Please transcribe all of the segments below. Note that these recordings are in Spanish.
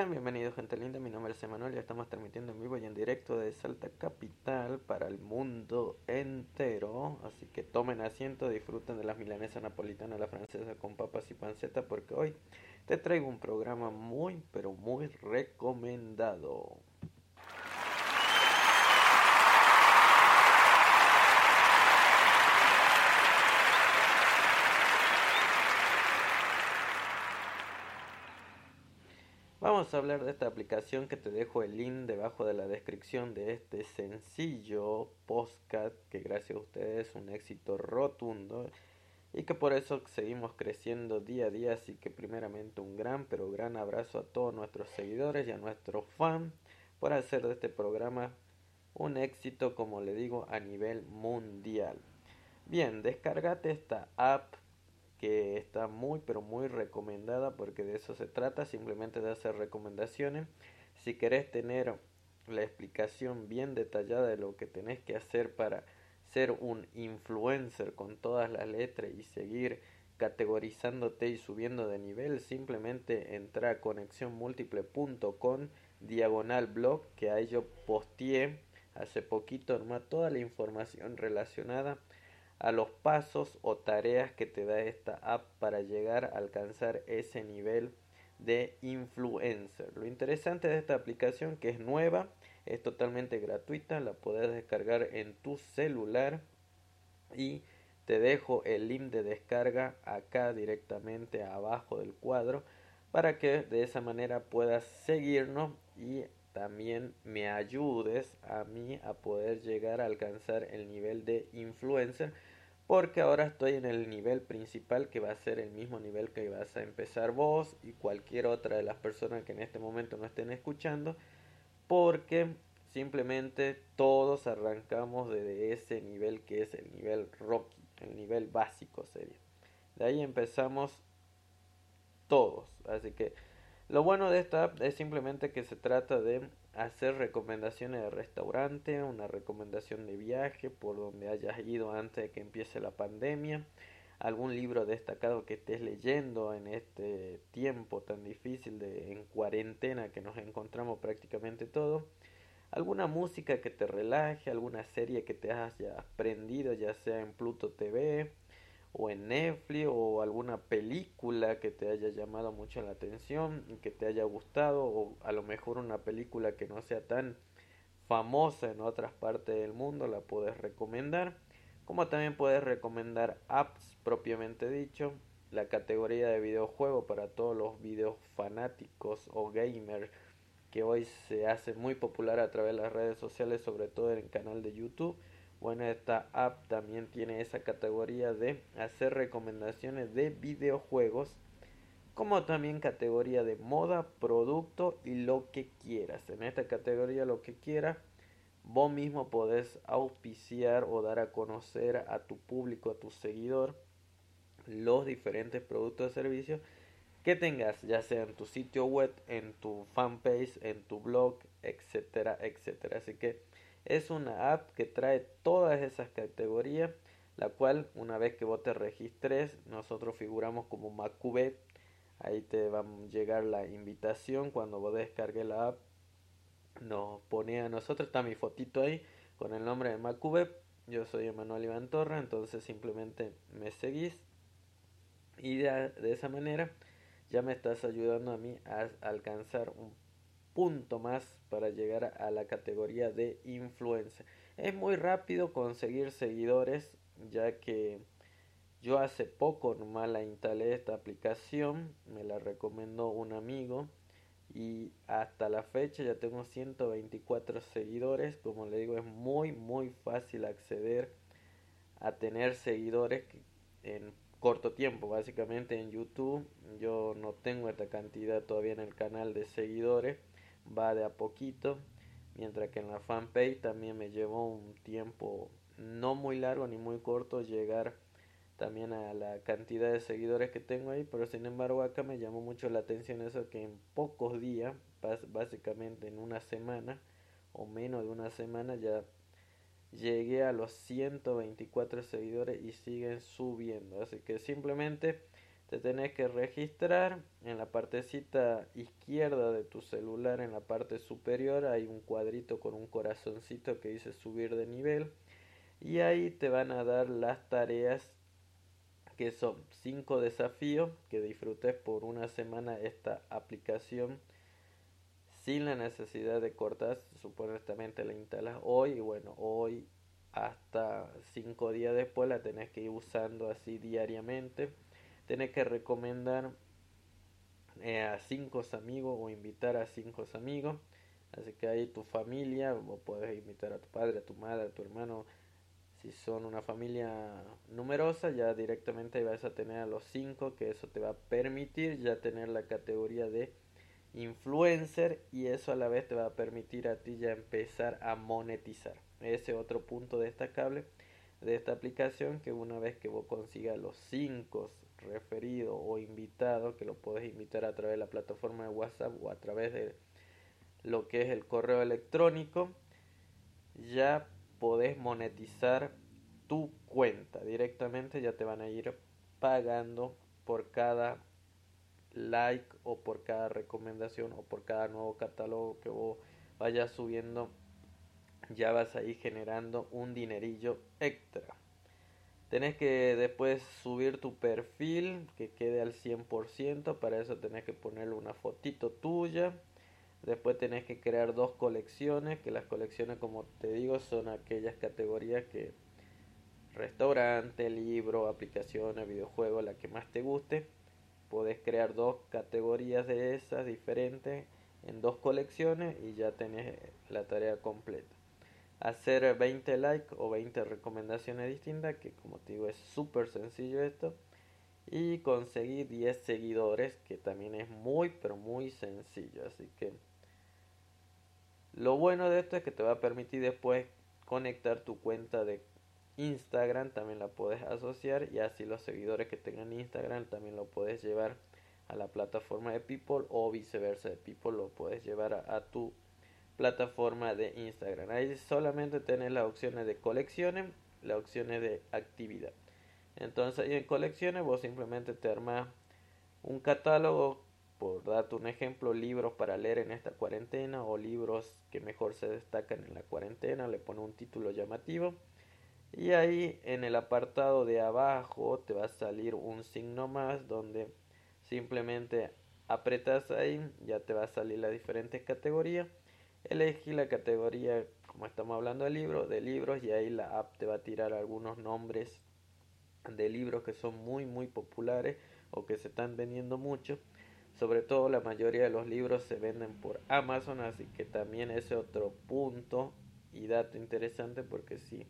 Sean bienvenidos gente linda, mi nombre es Emanuel y estamos transmitiendo en vivo y en directo de Salta Capital para el mundo entero. Así que tomen asiento, disfruten de las milanesas napolitanas, la francesa con papas y panceta porque hoy te traigo un programa muy pero muy recomendado. Vamos a hablar de esta aplicación que te dejo el link debajo de la descripción de este sencillo podcast que gracias a ustedes es un éxito rotundo y que por eso seguimos creciendo día a día. Así que primeramente un gran pero gran abrazo a todos nuestros seguidores y a nuestros fans por hacer de este programa un éxito como le digo a nivel mundial. Bien, descargate esta app que está muy pero muy recomendada porque de eso se trata, simplemente de hacer recomendaciones. Si querés tener la explicación bien detallada de lo que tenés que hacer para ser un influencer con todas las letras y seguir categorizándote y subiendo de nivel, simplemente entra a conexionmultiple.com diagonal blog que ahí yo posteé hace poquito nomás toda la información relacionada a los pasos o tareas que te da esta app para llegar a alcanzar ese nivel de influencer. Lo interesante de esta aplicación que es nueva, es totalmente gratuita, la puedes descargar en tu celular y te dejo el link de descarga acá directamente abajo del cuadro para que de esa manera puedas seguirnos y también me ayudes a mí a poder llegar a alcanzar el nivel de influencer porque ahora estoy en el nivel principal que va a ser el mismo nivel que vas a empezar vos y cualquier otra de las personas que en este momento no estén escuchando porque simplemente todos arrancamos desde ese nivel que es el nivel Rocky, el nivel básico sería. De ahí empezamos todos, así que lo bueno de esta app es simplemente que se trata de hacer recomendaciones de restaurante, una recomendación de viaje por donde hayas ido antes de que empiece la pandemia, algún libro destacado que estés leyendo en este tiempo tan difícil de en cuarentena que nos encontramos prácticamente todo, alguna música que te relaje, alguna serie que te haya aprendido ya sea en Pluto TV, o en Netflix o alguna película que te haya llamado mucho la atención que te haya gustado o a lo mejor una película que no sea tan famosa en otras partes del mundo la puedes recomendar. Como también puedes recomendar apps propiamente dicho la categoría de videojuego para todos los videos fanáticos o gamers que hoy se hace muy popular a través de las redes sociales sobre todo en el canal de YouTube bueno, esta app también tiene esa categoría de hacer recomendaciones de videojuegos, como también categoría de moda, producto y lo que quieras. En esta categoría lo que quieras, vos mismo podés auspiciar o dar a conocer a tu público, a tu seguidor, los diferentes productos o servicios que tengas, ya sea en tu sitio web, en tu fanpage, en tu blog, etcétera, etcétera. Así que es una app que trae todas esas categorías, la cual una vez que vos te registres, nosotros figuramos como Macubet. Ahí te va a llegar la invitación cuando vos descargues la app. Nos pone a nosotros, está mi fotito ahí con el nombre de Macubet. Yo soy Emanuel Iván Torra, entonces simplemente me seguís y de, de esa manera ya me estás ayudando a mí a alcanzar un punto más para llegar a la categoría de influencer. Es muy rápido conseguir seguidores ya que yo hace poco nomás la instalé esta aplicación, me la recomendó un amigo y hasta la fecha ya tengo 124 seguidores. Como le digo, es muy muy fácil acceder a tener seguidores en corto tiempo. Básicamente en YouTube yo no tengo esta cantidad todavía en el canal de seguidores va de a poquito, mientras que en la fanpage también me llevó un tiempo no muy largo ni muy corto llegar también a la cantidad de seguidores que tengo ahí, pero sin embargo acá me llamó mucho la atención eso que en pocos días, básicamente en una semana o menos de una semana ya llegué a los 124 seguidores y siguen subiendo, así que simplemente te tenés que registrar en la partecita izquierda de tu celular en la parte superior hay un cuadrito con un corazoncito que dice subir de nivel y ahí te van a dar las tareas que son cinco desafíos que disfrutes por una semana esta aplicación sin la necesidad de cortar supuestamente la instalas hoy y bueno hoy hasta cinco días después la tenés que ir usando así diariamente tenés que recomendar eh, a cinco amigos o invitar a cinco amigos. Así que ahí tu familia, vos podés invitar a tu padre, a tu madre, a tu hermano. Si son una familia numerosa, ya directamente vas a tener a los cinco, que eso te va a permitir ya tener la categoría de influencer y eso a la vez te va a permitir a ti ya empezar a monetizar. Ese otro punto destacable de esta aplicación que una vez que vos consigas los cinco referido o invitado, que lo puedes invitar a través de la plataforma de WhatsApp o a través de lo que es el correo electrónico, ya podés monetizar tu cuenta. Directamente ya te van a ir pagando por cada like o por cada recomendación o por cada nuevo catálogo que vos vayas subiendo ya vas a ir generando un dinerillo extra Tenés que después subir tu perfil que quede al 100%. Para eso tenés que ponerle una fotito tuya. Después tenés que crear dos colecciones. Que las colecciones, como te digo, son aquellas categorías que restaurante, libro, aplicaciones, videojuegos, la que más te guste. Podés crear dos categorías de esas diferentes en dos colecciones y ya tenés la tarea completa hacer 20 likes o 20 recomendaciones distintas, que como te digo es súper sencillo esto. Y conseguir 10 seguidores, que también es muy, pero muy sencillo. Así que lo bueno de esto es que te va a permitir después conectar tu cuenta de Instagram, también la puedes asociar y así los seguidores que tengan Instagram también lo puedes llevar a la plataforma de People o viceversa de People lo puedes llevar a, a tu plataforma de Instagram. Ahí solamente tenés las opciones de colecciones, las opciones de actividad. Entonces en colecciones vos simplemente te armas un catálogo, por darte un ejemplo, libros para leer en esta cuarentena o libros que mejor se destacan en la cuarentena, le pone un título llamativo. Y ahí en el apartado de abajo te va a salir un signo más donde simplemente apretas ahí, ya te va a salir las diferentes categorías Elegí la categoría, como estamos hablando de libros, de libros y ahí la app te va a tirar algunos nombres de libros que son muy muy populares o que se están vendiendo mucho. Sobre todo la mayoría de los libros se venden por Amazon, así que también ese otro punto y dato interesante porque si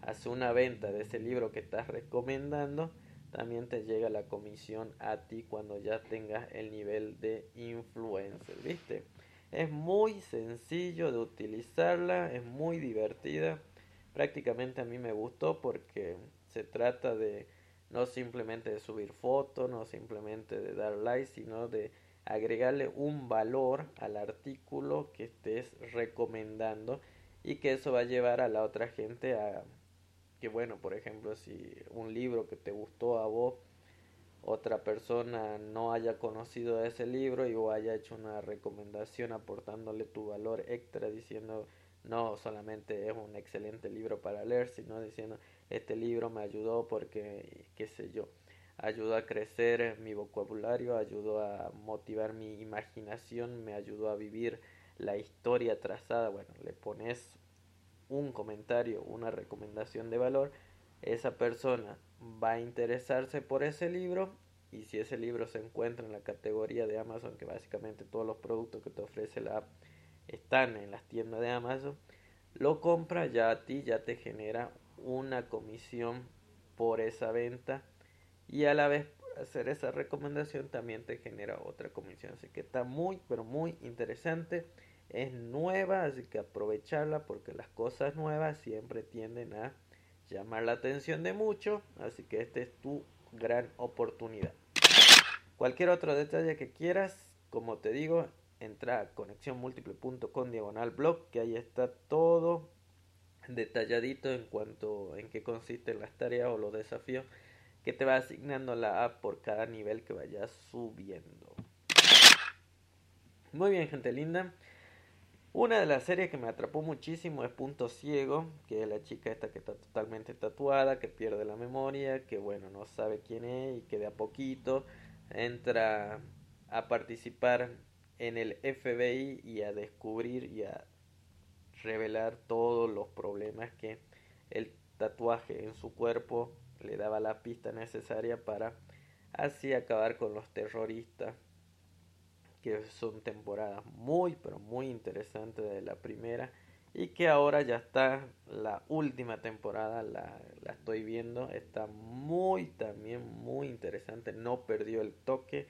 hace una venta de ese libro que estás recomendando, también te llega la comisión a ti cuando ya tengas el nivel de influencer, ¿viste? Es muy sencillo de utilizarla, es muy divertida. Prácticamente a mí me gustó porque se trata de no simplemente de subir fotos, no simplemente de dar like, sino de agregarle un valor al artículo que estés recomendando y que eso va a llevar a la otra gente a que bueno, por ejemplo, si un libro que te gustó a vos otra persona no haya conocido ese libro y o haya hecho una recomendación aportándole tu valor extra diciendo no solamente es un excelente libro para leer sino diciendo este libro me ayudó porque qué sé yo ayudó a crecer mi vocabulario ayudó a motivar mi imaginación me ayudó a vivir la historia trazada bueno le pones un comentario una recomendación de valor esa persona va a interesarse por ese libro y si ese libro se encuentra en la categoría de Amazon, que básicamente todos los productos que te ofrece la app están en las tiendas de Amazon, lo compra ya a ti ya te genera una comisión por esa venta y a la vez hacer esa recomendación también te genera otra comisión. Así que está muy pero muy interesante es nueva así que aprovecharla porque las cosas nuevas siempre tienden a llamar la atención de muchos, así que esta es tu gran oportunidad. Cualquier otro detalle que quieras, como te digo, entra a conexiónmúltiple.com diagonal blog, que ahí está todo detalladito en cuanto en qué consisten las tareas o los desafíos que te va asignando la app por cada nivel que vayas subiendo. Muy bien, gente linda. Una de las series que me atrapó muchísimo es Punto Ciego, que es la chica esta que está totalmente tatuada, que pierde la memoria, que bueno, no sabe quién es y que de a poquito entra a participar en el FBI y a descubrir y a revelar todos los problemas que el tatuaje en su cuerpo le daba la pista necesaria para así acabar con los terroristas que son temporadas muy pero muy interesantes de la primera y que ahora ya está la última temporada la, la, estoy viendo está muy también muy interesante no perdió el toque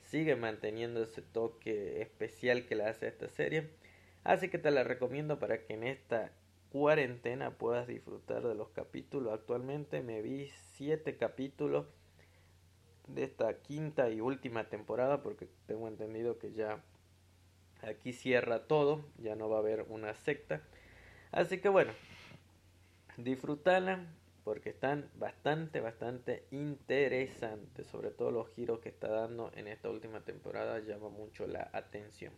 sigue manteniendo ese toque especial que le hace esta serie así que te la recomiendo para que en esta cuarentena puedas disfrutar de los capítulos. Actualmente me vi siete capítulos de esta quinta y última temporada porque tengo entendido que ya aquí cierra todo, ya no va a haber una secta. Así que bueno, disfrutala porque están bastante, bastante interesantes. Sobre todo los giros que está dando en esta última temporada llama mucho la atención.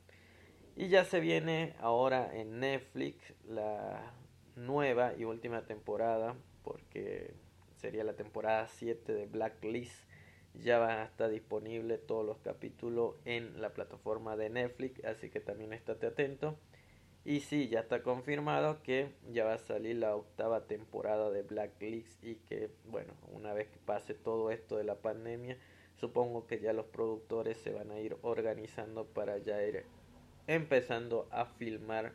Y ya se viene ahora en Netflix la nueva y última temporada porque sería la temporada 7 de Blacklist ya van a estar disponibles todos los capítulos en la plataforma de Netflix, así que también estate atento. Y sí, ya está confirmado que ya va a salir la octava temporada de Blacklist y que, bueno, una vez que pase todo esto de la pandemia, supongo que ya los productores se van a ir organizando para ya ir empezando a filmar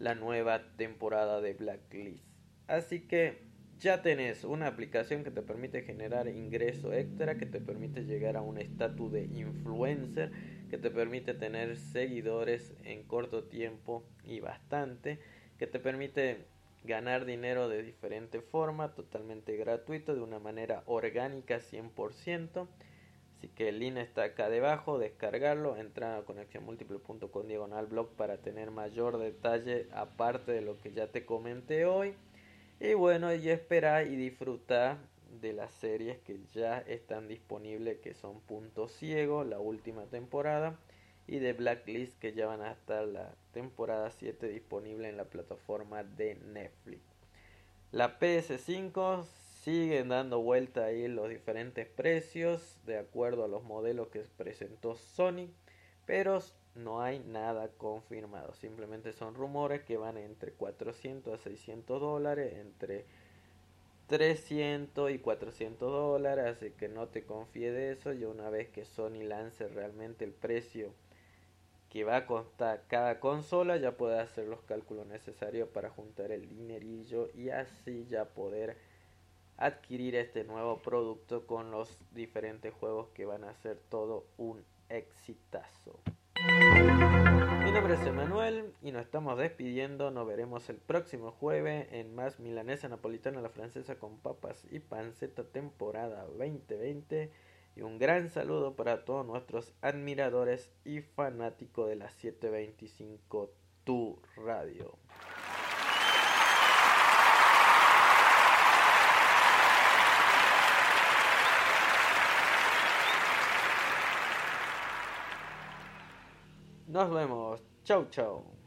la nueva temporada de Blacklist. Así que ya tenés una aplicación que te permite generar ingreso extra, que te permite llegar a un estatus de influencer, que te permite tener seguidores en corto tiempo y bastante, que te permite ganar dinero de diferente forma, totalmente gratuito, de una manera orgánica 100%. Así que el link está acá debajo, descargarlo, entrar a conexiónmúltiple.com diagonal blog para tener mayor detalle aparte de lo que ya te comenté hoy. Y bueno, y esperar y disfrutar de las series que ya están disponibles, que son Punto Ciego, la última temporada, y de Blacklist, que ya van a estar la temporada 7 disponible en la plataforma de Netflix. La PS5 siguen dando vuelta ahí los diferentes precios de acuerdo a los modelos que presentó Sony, pero no hay nada confirmado, simplemente son rumores que van entre 400 a 600 dólares, entre 300 y 400 dólares, así que no te confíe de eso, y una vez que Sony lance realmente el precio que va a costar cada consola, ya puede hacer los cálculos necesarios para juntar el dinerillo y así ya poder adquirir este nuevo producto con los diferentes juegos que van a ser todo un exitazo. Mi nombre es Emanuel y nos estamos despidiendo. Nos veremos el próximo jueves en más milanesa napolitana la francesa con papas y panceta temporada 2020. Y un gran saludo para todos nuestros admiradores y fanáticos de la 725 Tu Radio. Nos vemos. Chau, chau.